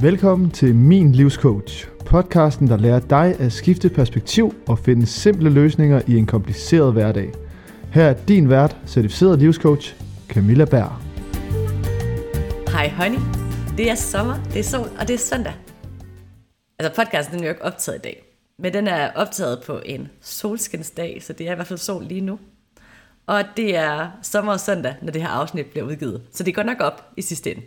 Velkommen til Min Livscoach, podcasten, der lærer dig at skifte perspektiv og finde simple løsninger i en kompliceret hverdag. Her er din vært, certificeret livscoach, Camilla Berg. Hej honey, det er sommer, det er sol og det er søndag. Altså podcasten den er jo ikke optaget i dag, men den er optaget på en solskinsdag, så det er i hvert fald sol lige nu. Og det er sommer og søndag, når det her afsnit bliver udgivet, så det går nok op i sidste ende.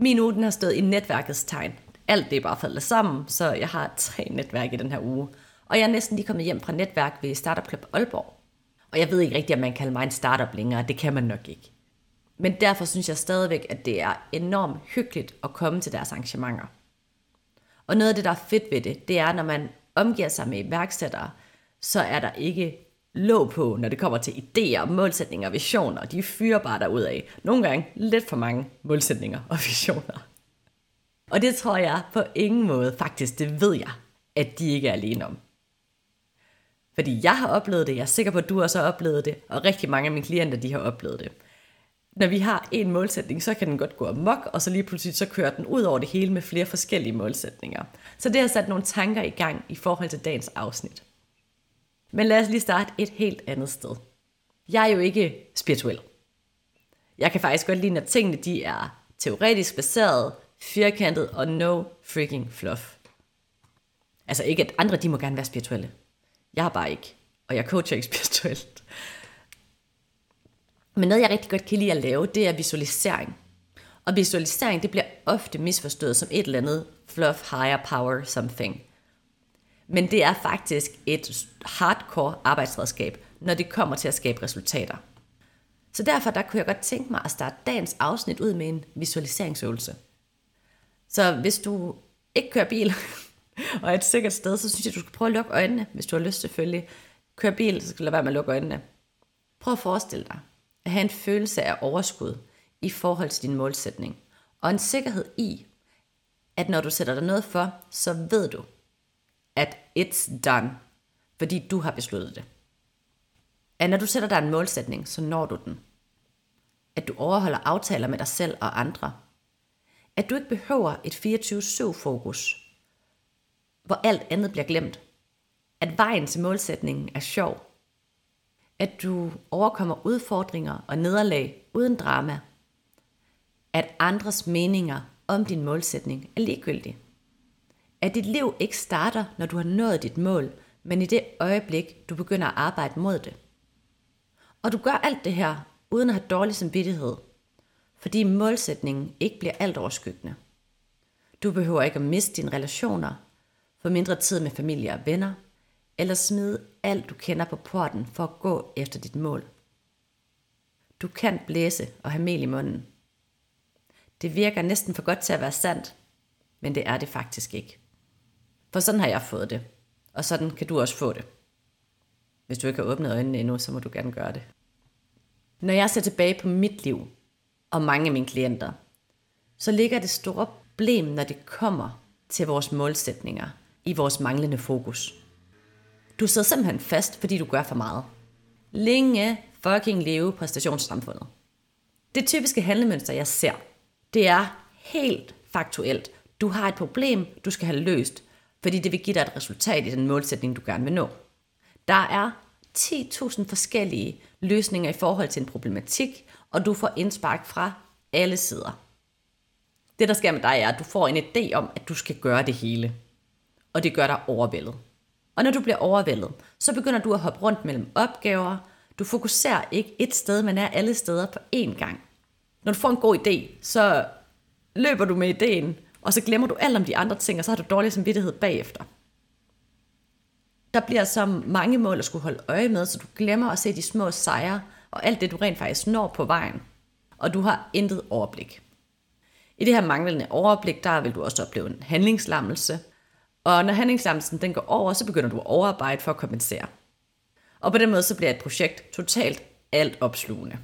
Min uge den har stået i netværkets tegn. Alt det er bare faldet sammen, så jeg har tre netværk i den her uge. Og jeg er næsten lige kommet hjem fra netværk ved Startup Club Aalborg. Og jeg ved ikke rigtigt, om man kan kalde mig en startup længere. Det kan man nok ikke. Men derfor synes jeg stadigvæk, at det er enormt hyggeligt at komme til deres arrangementer. Og noget af det, der er fedt ved det, det er, når man omgiver sig med iværksættere, så er der ikke låg på, når det kommer til idéer, målsætninger og visioner. De fyrer bare af. Nogle gange lidt for mange målsætninger og visioner. Og det tror jeg på ingen måde, faktisk det ved jeg, at de ikke er alene om. Fordi jeg har oplevet det, jeg er sikker på, at du også har oplevet det, og rigtig mange af mine klienter, de har oplevet det. Når vi har en målsætning, så kan den godt gå amok, og så lige pludselig så kører den ud over det hele med flere forskellige målsætninger. Så det har sat nogle tanker i gang i forhold til dagens afsnit. Men lad os lige starte et helt andet sted. Jeg er jo ikke spirituel. Jeg kan faktisk godt lide, når tingene de er teoretisk baseret, firkantet og no freaking fluff. Altså ikke, at andre de må gerne være spirituelle. Jeg er bare ikke. Og jeg coacher ikke spirituelt. Men noget, jeg rigtig godt kan lide at lave, det er visualisering. Og visualisering, det bliver ofte misforstået som et eller andet fluff, higher power, something. Men det er faktisk et hardcore arbejdsredskab, når det kommer til at skabe resultater. Så derfor der kunne jeg godt tænke mig at starte dagens afsnit ud med en visualiseringsøvelse. Så hvis du ikke kører bil, og er et sikkert sted, så synes jeg, du skal prøve at lukke øjnene, hvis du har lyst selvfølgelig. Kør bil, så skal du lade være med at lukke øjnene. Prøv at forestille dig at have en følelse af overskud i forhold til din målsætning. Og en sikkerhed i, at når du sætter dig noget for, så ved du, at it's done, fordi du har besluttet det. At når du sætter dig en målsætning, så når du den. At du overholder aftaler med dig selv og andre. At du ikke behøver et 24-7 fokus, hvor alt andet bliver glemt. At vejen til målsætningen er sjov. At du overkommer udfordringer og nederlag uden drama. At andres meninger om din målsætning er ligegyldige at dit liv ikke starter, når du har nået dit mål, men i det øjeblik, du begynder at arbejde mod det. Og du gør alt det her, uden at have dårlig samvittighed, fordi målsætningen ikke bliver alt overskyggende. Du behøver ikke at miste dine relationer, få mindre tid med familie og venner, eller smide alt du kender på porten for at gå efter dit mål. Du kan blæse og have mel i munden. Det virker næsten for godt til at være sandt, men det er det faktisk ikke. For sådan har jeg fået det. Og sådan kan du også få det. Hvis du ikke har åbnet øjnene endnu, så må du gerne gøre det. Når jeg ser tilbage på mit liv, og mange af mine klienter, så ligger det store problem, når det kommer til vores målsætninger, i vores manglende fokus. Du sidder simpelthen fast, fordi du gør for meget. Længe fucking leve præstationssamfundet. Det typiske handlemønster, jeg ser, det er helt faktuelt. Du har et problem, du skal have løst fordi det vil give dig et resultat i den målsætning, du gerne vil nå. Der er 10.000 forskellige løsninger i forhold til en problematik, og du får indspark fra alle sider. Det, der sker med dig, er, at du får en idé om, at du skal gøre det hele. Og det gør dig overvældet. Og når du bliver overvældet, så begynder du at hoppe rundt mellem opgaver. Du fokuserer ikke et sted, men er alle steder på én gang. Når du får en god idé, så løber du med ideen, og så glemmer du alt om de andre ting, og så har du dårlig samvittighed bagefter. Der bliver så mange mål at skulle holde øje med, så du glemmer at se de små sejre, og alt det du rent faktisk når på vejen. Og du har intet overblik. I det her manglende overblik, der vil du også opleve en handlingslammelse. Og når handlingslammelsen den går over, så begynder du at overarbejde for at kompensere. Og på den måde så bliver et projekt totalt alt opslugende.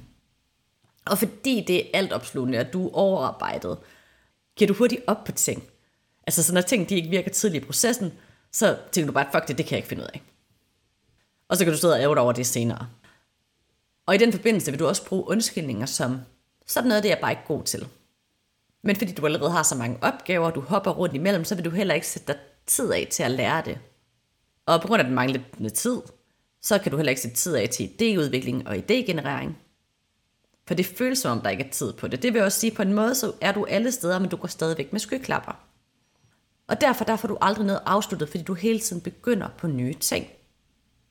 Og fordi det er alt opslugende, og du er overarbejdet, giver du hurtigt op på ting. Altså så når ting de ikke virker tidligt i processen, så tænker du bare, fuck det, det kan jeg ikke finde ud af. Og så kan du sidde og æve over det senere. Og i den forbindelse vil du også bruge undskyldninger som, sådan noget det er jeg bare ikke god til. Men fordi du allerede har så mange opgaver, du hopper rundt imellem, så vil du heller ikke sætte dig tid af til at lære det. Og på grund af den manglende tid, så kan du heller ikke sætte tid af til idéudvikling og idégenerering. For det føles som om, der ikke er tid på det. Det vil også sige, på en måde, så er du alle steder, men du går stadigvæk med skyklapper. Og derfor der får du aldrig noget afsluttet, fordi du hele tiden begynder på nye ting.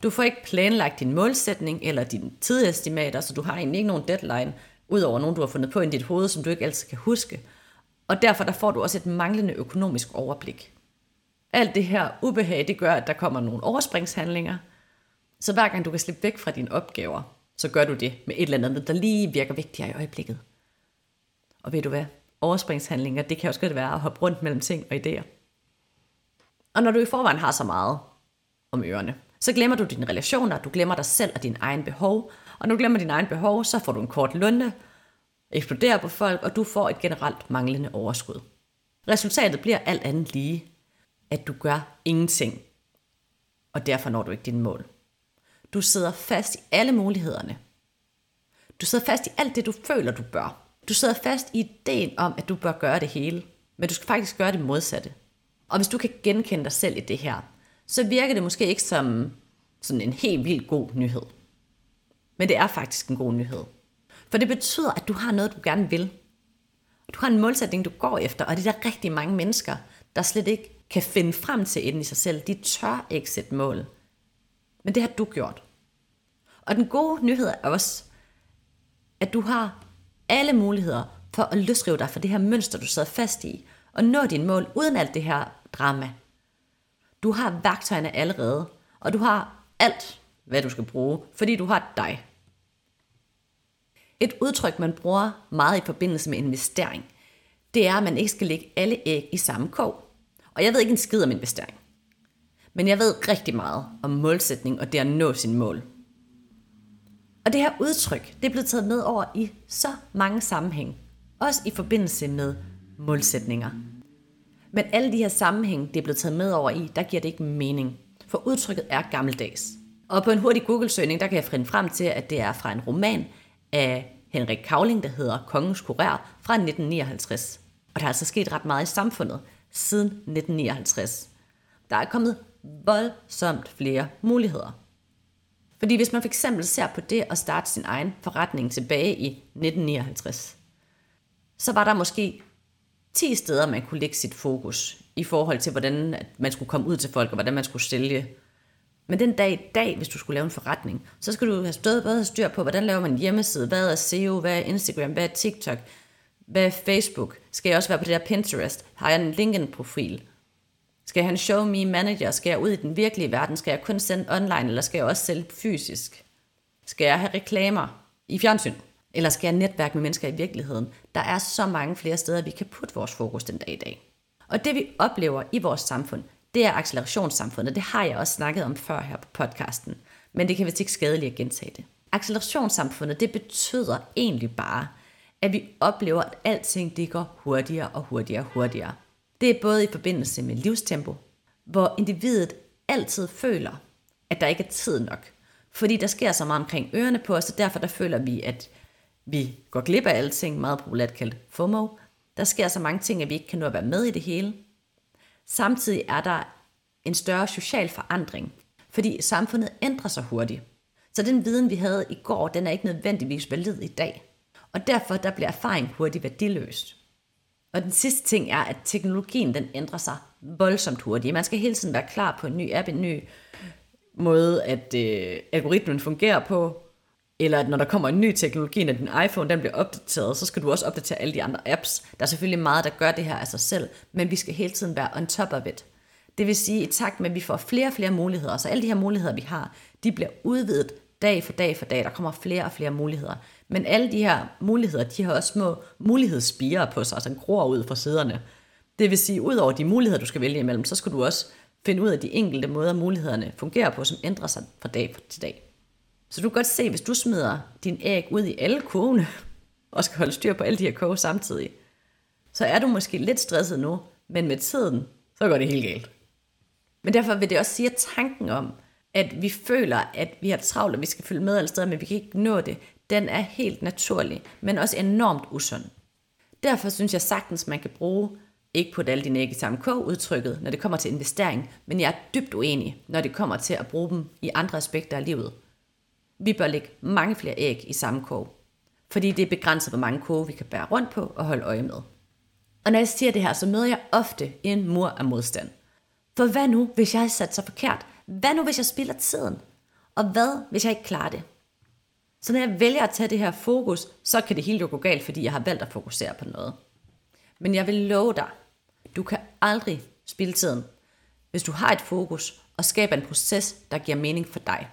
Du får ikke planlagt din målsætning eller dine tidsestimater, så du har egentlig ikke nogen deadline, udover nogen, du har fundet på i dit hoved, som du ikke altid kan huske. Og derfor der får du også et manglende økonomisk overblik. Alt det her ubehag, det gør, at der kommer nogle overspringshandlinger. Så hver gang du kan slippe væk fra dine opgaver, så gør du det med et eller andet, der lige virker vigtigere i øjeblikket. Og ved du hvad? Overspringshandlinger, det kan også godt være at hoppe rundt mellem ting og idéer. Og når du i forvejen har så meget om ørerne, så glemmer du dine relationer, du glemmer dig selv og din egen behov, og når du glemmer din egen behov, så får du en kort lunde, eksploderer på folk, og du får et generelt manglende overskud. Resultatet bliver alt andet lige, at du gør ingenting, og derfor når du ikke dine mål. Du sidder fast i alle mulighederne. Du sidder fast i alt det, du føler, du bør. Du sidder fast i ideen om, at du bør gøre det hele, men du skal faktisk gøre det modsatte. Og hvis du kan genkende dig selv i det her, så virker det måske ikke som sådan en helt vildt god nyhed. Men det er faktisk en god nyhed. For det betyder, at du har noget, du gerne vil. Du har en målsætning, du går efter, og det er der rigtig mange mennesker, der slet ikke kan finde frem til inden i sig selv. De tør ikke sætte mål. Men det har du gjort. Og den gode nyhed er også, at du har alle muligheder for at løsrive dig fra det her mønster, du sidder fast i, og nå dine mål uden alt det her drama. Du har værktøjerne allerede, og du har alt, hvad du skal bruge, fordi du har dig. Et udtryk, man bruger meget i forbindelse med investering, det er, at man ikke skal lægge alle æg i samme kog. Og jeg ved ikke en skid om investering. Men jeg ved rigtig meget om målsætning og det at nå sin mål. Og det her udtryk, det er blevet taget med over i så mange sammenhæng. Også i forbindelse med målsætninger. Men alle de her sammenhæng, det er blevet taget med over i, der giver det ikke mening. For udtrykket er gammeldags. Og på en hurtig Google-søgning, der kan jeg finde frem til, at det er fra en roman af Henrik Kavling, der hedder Kongens Kurér fra 1959. Og der er altså sket ret meget i samfundet siden 1959. Der er kommet voldsomt flere muligheder. Fordi hvis man for eksempel ser på det at starte sin egen forretning tilbage i 1959, så var der måske 10 steder, man kunne lægge sit fokus i forhold til, hvordan man skulle komme ud til folk, og hvordan man skulle sælge. Men den dag i dag, hvis du skulle lave en forretning, så skal du have stået både have styr på, hvordan laver man en hjemmeside, hvad er SEO, hvad er Instagram, hvad er TikTok, hvad er Facebook, skal jeg også være på det der Pinterest, har jeg en LinkedIn-profil, skal jeg have en show me manager, skal jeg ud i den virkelige verden, skal jeg kun sende online, eller skal jeg også sælge fysisk? Skal jeg have reklamer i fjernsyn? Eller skal jeg netværke med mennesker i virkeligheden? Der er så mange flere steder, vi kan putte vores fokus den dag i dag. Og det vi oplever i vores samfund, det er accelerationssamfundet. Det har jeg også snakket om før her på podcasten. Men det kan vist ikke skadeligt at gentage det. Accelerationssamfundet, det betyder egentlig bare, at vi oplever, at alting det går hurtigere og hurtigere og hurtigere. Det er både i forbindelse med livstempo, hvor individet altid føler, at der ikke er tid nok. Fordi der sker så meget omkring ørerne på os, og derfor der føler vi, at vi går glip af alting, meget populært kaldt FOMO. Der sker så mange ting, at vi ikke kan nå at være med i det hele. Samtidig er der en større social forandring, fordi samfundet ændrer sig hurtigt. Så den viden, vi havde i går, den er ikke nødvendigvis valid i dag. Og derfor der bliver erfaring hurtigt værdiløst. Og den sidste ting er, at teknologien den ændrer sig voldsomt hurtigt. Man skal hele tiden være klar på en ny app, en ny måde, at øh, algoritmen fungerer på, eller at når der kommer en ny teknologi, når din iPhone den bliver opdateret, så skal du også opdatere alle de andre apps. Der er selvfølgelig meget, der gør det her af sig selv, men vi skal hele tiden være on top of it. Det vil sige, i takt med, at vi får flere og flere muligheder, så alle de her muligheder, vi har, de bliver udvidet dag for dag for dag. Der kommer flere og flere muligheder. Men alle de her muligheder, de har også små mulighedsspire på sig, som gror ud fra siderne. Det vil sige, ud over de muligheder, du skal vælge imellem, så skal du også finde ud af de enkelte måder, mulighederne fungerer på, som ændrer sig fra dag til dag. Så du kan godt se, hvis du smider din æg ud i alle kurvene, og skal holde styr på alle de her koge samtidig, så er du måske lidt stresset nu, men med tiden, så går det helt galt. Men derfor vil det også sige, at tanken om, at vi føler, at vi har travlt, og vi skal følge med alle steder, men vi kan ikke nå det, den er helt naturlig, men også enormt usund. Derfor synes jeg sagtens, man kan bruge ikke på alle dine æg i samme kog udtrykket, når det kommer til investering, men jeg er dybt uenig, når det kommer til at bruge dem i andre aspekter af livet. Vi bør lægge mange flere æg i samme kog, fordi det er begrænset, hvor mange koge vi kan bære rundt på og holde øje med. Og når jeg siger det her, så møder jeg ofte en mur af modstand. For hvad nu, hvis jeg sat sig forkert? Hvad nu, hvis jeg spilder tiden? Og hvad, hvis jeg ikke klarer det? Så når jeg vælger at tage det her fokus, så kan det hele jo gå galt, fordi jeg har valgt at fokusere på noget. Men jeg vil love dig, du kan aldrig spilde tiden, hvis du har et fokus og skaber en proces, der giver mening for dig.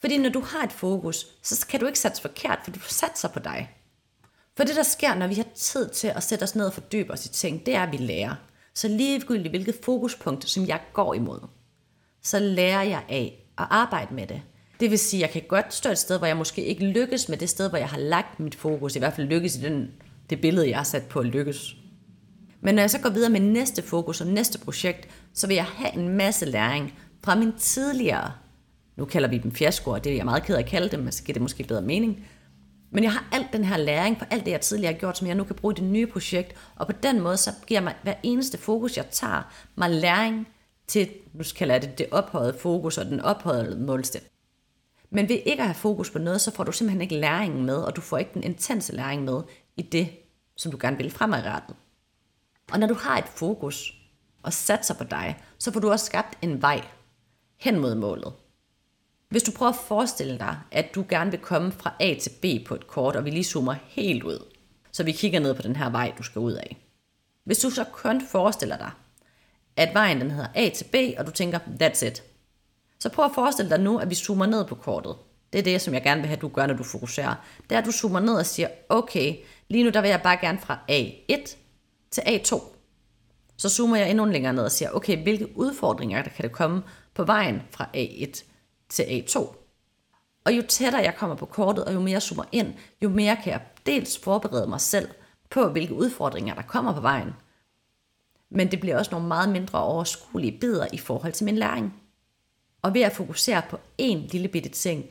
Fordi når du har et fokus, så kan du ikke satse forkert, for du satser på dig. For det, der sker, når vi har tid til at sætte os ned og fordybe os i ting, det er, at vi lærer. Så ligegyldigt hvilket fokuspunkt, som jeg går imod, så lærer jeg af at arbejde med det. Det vil sige, at jeg kan godt stå et sted, hvor jeg måske ikke lykkes med det sted, hvor jeg har lagt mit fokus. I hvert fald lykkes i den, det billede, jeg har sat på at lykkes. Men når jeg så går videre med næste fokus og næste projekt, så vil jeg have en masse læring fra min tidligere, nu kalder vi dem fiaskoer, det er jeg meget ked af at kalde dem, men så giver det måske bedre mening. Men jeg har alt den her læring på alt det, jeg tidligere har gjort, som jeg nu kan bruge i det nye projekt, og på den måde, så giver mig hver eneste fokus, jeg tager, mig læring til, nu kalder jeg det det ophøjede fokus og den ophøjede målstil. Men ved ikke at have fokus på noget, så får du simpelthen ikke læringen med, og du får ikke den intense læring med i det, som du gerne vil fremadrettet. Og når du har et fokus og satser på dig, så får du også skabt en vej hen mod målet. Hvis du prøver at forestille dig, at du gerne vil komme fra A til B på et kort, og vi lige zoomer helt ud, så vi kigger ned på den her vej, du skal ud af. Hvis du så kun forestiller dig, at vejen den hedder A til B, og du tænker, that's it. Så prøv at forestille dig nu, at vi zoomer ned på kortet. Det er det, som jeg gerne vil have, at du gør, når du fokuserer. Det er, at du zoomer ned og siger, okay, lige nu der vil jeg bare gerne fra A1 til A2. Så zoomer jeg endnu længere ned og siger, okay, hvilke udfordringer der kan det komme på vejen fra A1 til A2? Og jo tættere jeg kommer på kortet, og jo mere jeg zoomer ind, jo mere kan jeg dels forberede mig selv på, hvilke udfordringer der kommer på vejen. Men det bliver også nogle meget mindre overskuelige bidder i forhold til min læring. Og ved at fokusere på én lille bitte ting,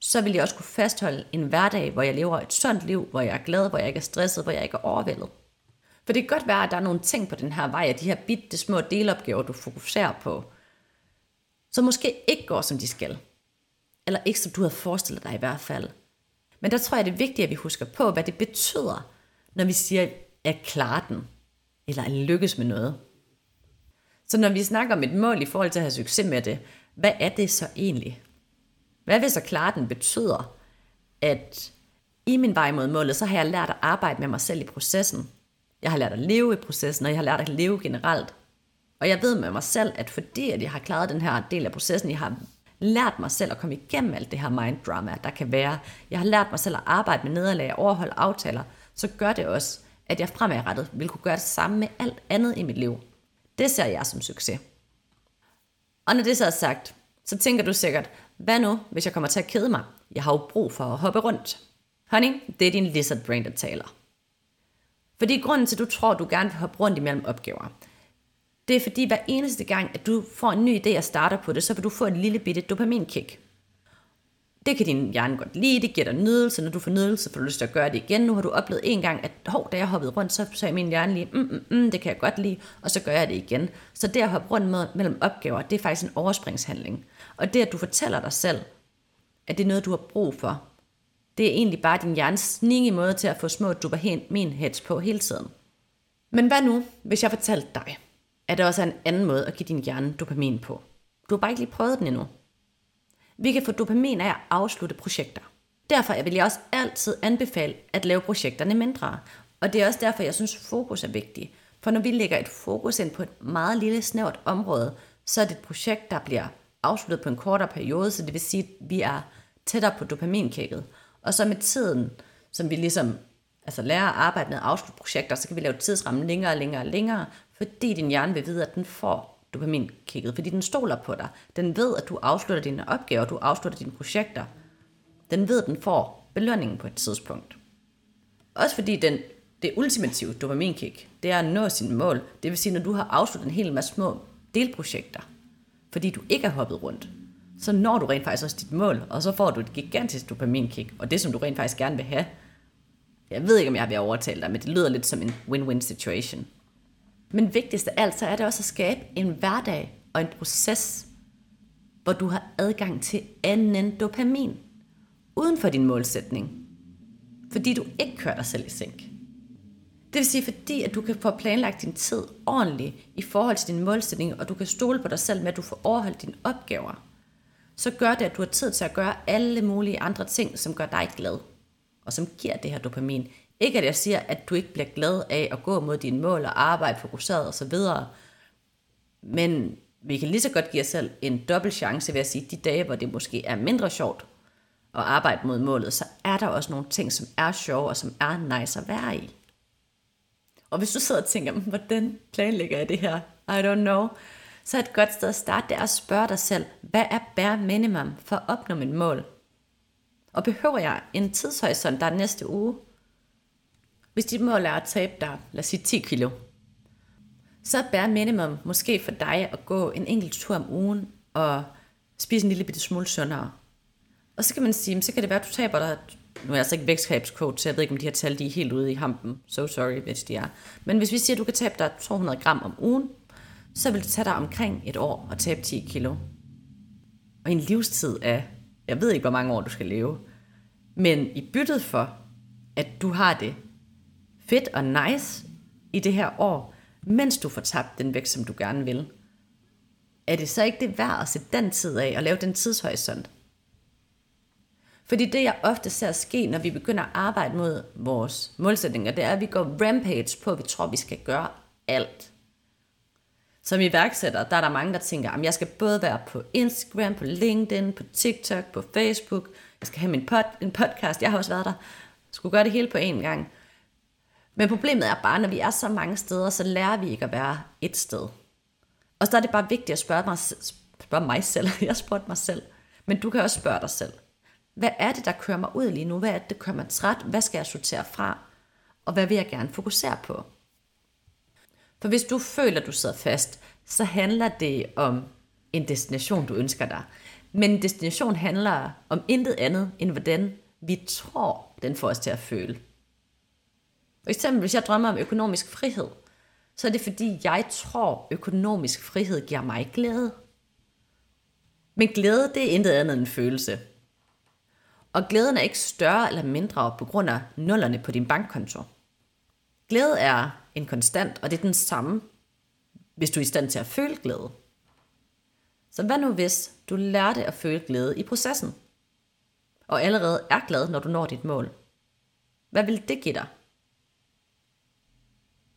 så vil jeg også kunne fastholde en hverdag, hvor jeg lever et sundt liv, hvor jeg er glad, hvor jeg ikke er stresset, hvor jeg ikke er overvældet. For det kan godt være, at der er nogle ting på den her vej, at de her bitte små delopgaver, du fokuserer på, som måske ikke går, som de skal. Eller ikke, som du havde forestillet dig i hvert fald. Men der tror jeg, det er vigtigt, at vi husker på, hvad det betyder, når vi siger, at klare den, eller at lykkes med noget. Så når vi snakker om et mål i forhold til at have succes med det, hvad er det så egentlig? Hvad hvis så klare den betyder, at i min vej mod målet, så har jeg lært at arbejde med mig selv i processen. Jeg har lært at leve i processen, og jeg har lært at leve generelt. Og jeg ved med mig selv, at fordi at jeg har klaret den her del af processen, jeg har lært mig selv at komme igennem alt det her mind drama, der kan være. Jeg har lært mig selv at arbejde med nederlag og overholde aftaler, så gør det også, at jeg fremadrettet vil kunne gøre det samme med alt andet i mit liv. Det ser jeg som succes. Og når det så er sagt, så tænker du sikkert, hvad nu, hvis jeg kommer til at kede mig? Jeg har jo brug for at hoppe rundt. Honey, det er din lizard brain, der taler. Fordi grunden til, at du tror, at du gerne vil hoppe rundt imellem opgaver, det er fordi hver eneste gang, at du får en ny idé og starter på det, så vil du få et lille bitte dopaminkick. Det kan din hjerne godt lide, det giver dig nydelse. Når du får nydelse, får du lyst til at gøre det igen. Nu har du oplevet en gang, at hov, da jeg hoppede rundt, så sagde min hjerne lige, mm, mm, mm, det kan jeg godt lide, og så gør jeg det igen. Så det at hoppe rundt med, mellem opgaver, det er faktisk en overspringshandling. Og det, at du fortæller dig selv, at det er noget, du har brug for, det er egentlig bare din hjernes snige måde til at få små dopamin-heads på hele tiden. Men hvad nu, hvis jeg fortalte dig, at der også er en anden måde at give din hjerne dopamin på? Du har bare ikke lige prøvet den endnu. Vi kan få dopamin af at afslutte projekter. Derfor vil jeg også altid anbefale at lave projekterne mindre. Og det er også derfor, jeg synes, fokus er vigtigt. For når vi lægger et fokus ind på et meget lille snævert område, så er det et projekt, der bliver afsluttet på en kortere periode, så det vil sige, at vi er tættere på dopaminkækket. Og så med tiden, som vi ligesom altså lærer at arbejde med at afslutte projekter, så kan vi lave tidsrammen længere og længere og længere, fordi din hjerne vil vide, at den får dopaminkikket, fordi den stoler på dig. Den ved, at du afslutter dine opgaver, du afslutter dine projekter. Den ved, at den får belønningen på et tidspunkt. Også fordi den, det ultimative dopaminkick, det er at nå sine mål. Det vil sige, når du har afsluttet en hel masse små delprojekter, fordi du ikke har hoppet rundt, så når du rent faktisk også dit mål, og så får du et gigantisk dopaminkick, og det som du rent faktisk gerne vil have. Jeg ved ikke, om jeg har været overtalt dig, men det lyder lidt som en win-win situation. Men vigtigst af alt, så er det også at skabe en hverdag og en proces, hvor du har adgang til anden end dopamin, uden for din målsætning. Fordi du ikke kører dig selv i sænk. Det vil sige, fordi at du kan få planlagt din tid ordentligt i forhold til din målsætning, og du kan stole på dig selv med, at du får overholdt dine opgaver, så gør det, at du har tid til at gøre alle mulige andre ting, som gør dig glad, og som giver det her dopamin. Ikke at jeg siger, at du ikke bliver glad af at gå mod dine mål og arbejde fokuseret osv., men vi kan lige så godt give os selv en dobbelt chance ved at sige, at de dage, hvor det måske er mindre sjovt at arbejde mod målet, så er der også nogle ting, som er sjove og som er nice at være i. Og hvis du sidder og tænker, hmm, hvordan planlægger jeg det her? I don't know. Så et godt sted at starte, det er at spørge dig selv, hvad er bare minimum for at opnå mit mål? Og behøver jeg en tidshorisont, der er næste uge? Hvis dit mål er at tabe dig, lad os sige 10 kilo, så er bare minimum måske for dig at gå en enkelt tur om ugen og spise en lille bitte smule sundere. Og så kan man sige, så kan det være, at du taber dig nu er jeg altså ikke vægtskabscoach, så jeg ved ikke, om de her tal de er helt ude i hampen. So sorry, hvis de er. Men hvis vi siger, at du kan tabe dig 200 gram om ugen, så vil det tage dig omkring et år at tabe 10 kilo. Og en livstid af, jeg ved ikke, hvor mange år du skal leve, men i byttet for, at du har det fedt og nice i det her år, mens du får tabt den vægt, som du gerne vil, er det så ikke det værd at sætte den tid af og lave den tidshorisont? Fordi det, jeg ofte ser ske, når vi begynder at arbejde mod vores målsætninger, det er, at vi går rampage på, at vi tror, at vi skal gøre alt. Som iværksætter, der er der mange, der tænker, at jeg skal både være på Instagram, på LinkedIn, på TikTok, på Facebook, jeg skal have min pod, en podcast, jeg har også været der, jeg skulle gøre det hele på én gang. Men problemet er bare, når vi er så mange steder, så lærer vi ikke at være et sted. Og så er det bare vigtigt at spørge mig, spørge mig selv. Jeg spurgte mig selv. Men du kan også spørge dig selv. Hvad er det, der kører mig ud lige nu? Hvad er det, der kører mig træt? Hvad skal jeg sortere fra? Og hvad vil jeg gerne fokusere på? For hvis du føler, du sidder fast, så handler det om en destination, du ønsker dig. Men en destination handler om intet andet, end hvordan vi tror, den får os til at føle. For eksempel, hvis jeg drømmer om økonomisk frihed, så er det fordi, jeg tror, økonomisk frihed giver mig glæde. Men glæde, det er intet andet end en følelse. Og glæden er ikke større eller mindre på grund af nullerne på din bankkonto. Glæde er en konstant, og det er den samme, hvis du er i stand til at føle glæde. Så hvad nu hvis du lærte at føle glæde i processen? Og allerede er glad, når du når dit mål? Hvad vil det give dig?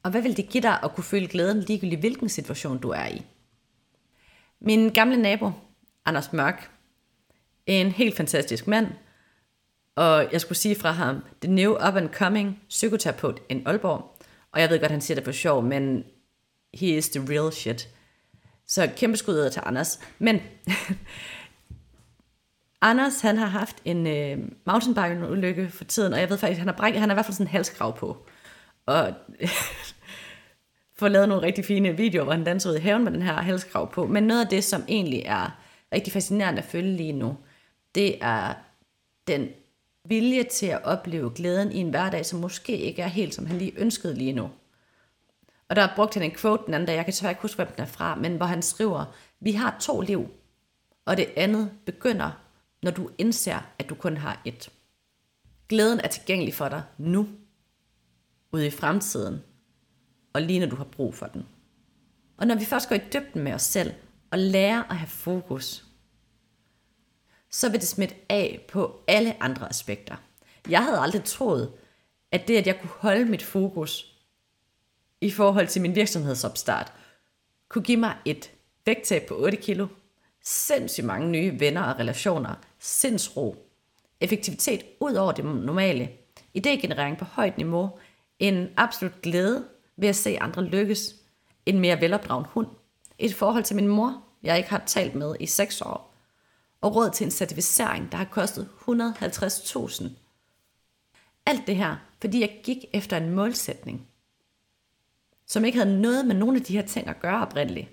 Og hvad vil det give dig at kunne føle glæden ligegyldigt hvilken situation du er i? Min gamle nabo, Anders Mørk, en helt fantastisk mand, og jeg skulle sige fra ham, the new up and coming psykoterapeut in Aalborg. Og jeg ved godt, han siger det for sjov, men he is the real shit. Så kæmpe skud til Anders. Men Anders, han har haft en øh, mountainbike-ulykke for tiden, og jeg ved faktisk, han har, brækket, han har i hvert fald sådan en halskrav på. Og få lavet nogle rigtig fine videoer, hvor han danser ud i haven med den her halskrav på. Men noget af det, som egentlig er rigtig fascinerende at følge lige nu, det er den vilje til at opleve glæden i en hverdag, som måske ikke er helt, som han lige ønskede lige nu. Og der brugt han en quote den anden dag, jeg kan desværre ikke huske, hvem den er fra, men hvor han skriver, vi har to liv, og det andet begynder, når du indser, at du kun har et. Glæden er tilgængelig for dig nu, ude i fremtiden, og lige når du har brug for den. Og når vi først går i dybden med os selv, og lærer at have fokus, så vil det smitte af på alle andre aspekter. Jeg havde aldrig troet, at det, at jeg kunne holde mit fokus i forhold til min virksomhedsopstart, kunne give mig et vægttab på 8 kilo, sindssygt mange nye venner og relationer, sindsro, effektivitet ud over det normale, idégenerering på højt niveau, en absolut glæde ved at se andre lykkes, en mere velopdragen hund, et forhold til min mor, jeg ikke har talt med i 6 år, og råd til en certificering, der har kostet 150.000. Alt det her, fordi jeg gik efter en målsætning, som ikke havde noget med nogle af de her ting at gøre oprindeligt.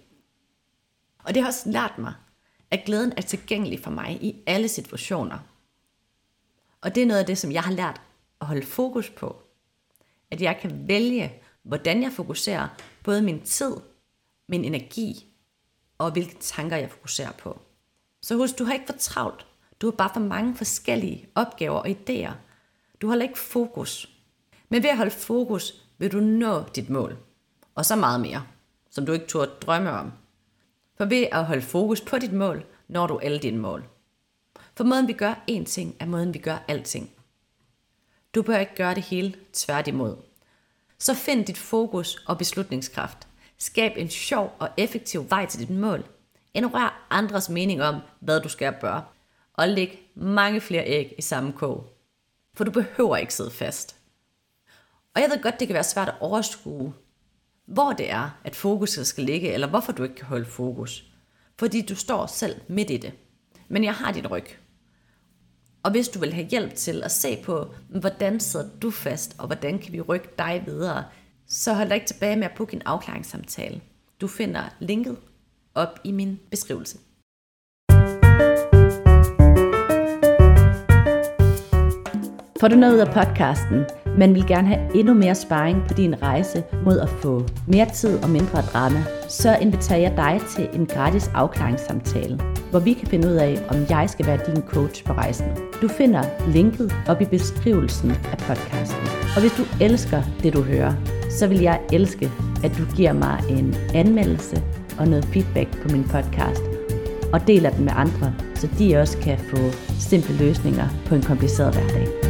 Og det har også lært mig, at glæden er tilgængelig for mig i alle situationer. Og det er noget af det, som jeg har lært at holde fokus på. at jeg kan vælge, hvordan jeg fokuserer både min tid, min energi og hvilke tanker jeg fokuserer på. Så husk, du har ikke for travlt. Du har bare for mange forskellige opgaver og idéer. Du holder ikke fokus. Men ved at holde fokus, vil du nå dit mål. Og så meget mere, som du ikke turde drømme om. For ved at holde fokus på dit mål, når du alle dine mål. For måden vi gør én ting, er måden vi gør alting. Du bør ikke gøre det hele tværtimod. Så find dit fokus og beslutningskraft. Skab en sjov og effektiv vej til dit mål. Ignorer andres mening om, hvad du skal gøre. Og læg mange flere æg i samme kog. For du behøver ikke sidde fast. Og jeg ved godt, det kan være svært at overskue, hvor det er, at fokuset skal ligge, eller hvorfor du ikke kan holde fokus. Fordi du står selv midt i det. Men jeg har dit ryg. Og hvis du vil have hjælp til at se på, hvordan sidder du fast, og hvordan kan vi rykke dig videre, så hold dig ikke tilbage med at booke en afklaringssamtale. Du finder linket op i min beskrivelse. Får du noget ud af podcasten, men vil gerne have endnu mere sparring på din rejse mod at få mere tid og mindre drama, så inviterer jeg dig til en gratis afklaringssamtale, hvor vi kan finde ud af, om jeg skal være din coach på rejsen. Du finder linket op i beskrivelsen af podcasten. Og hvis du elsker det, du hører, så vil jeg elske, at du giver mig en anmeldelse og noget feedback på min podcast, og deler den med andre, så de også kan få simple løsninger på en kompliceret hverdag.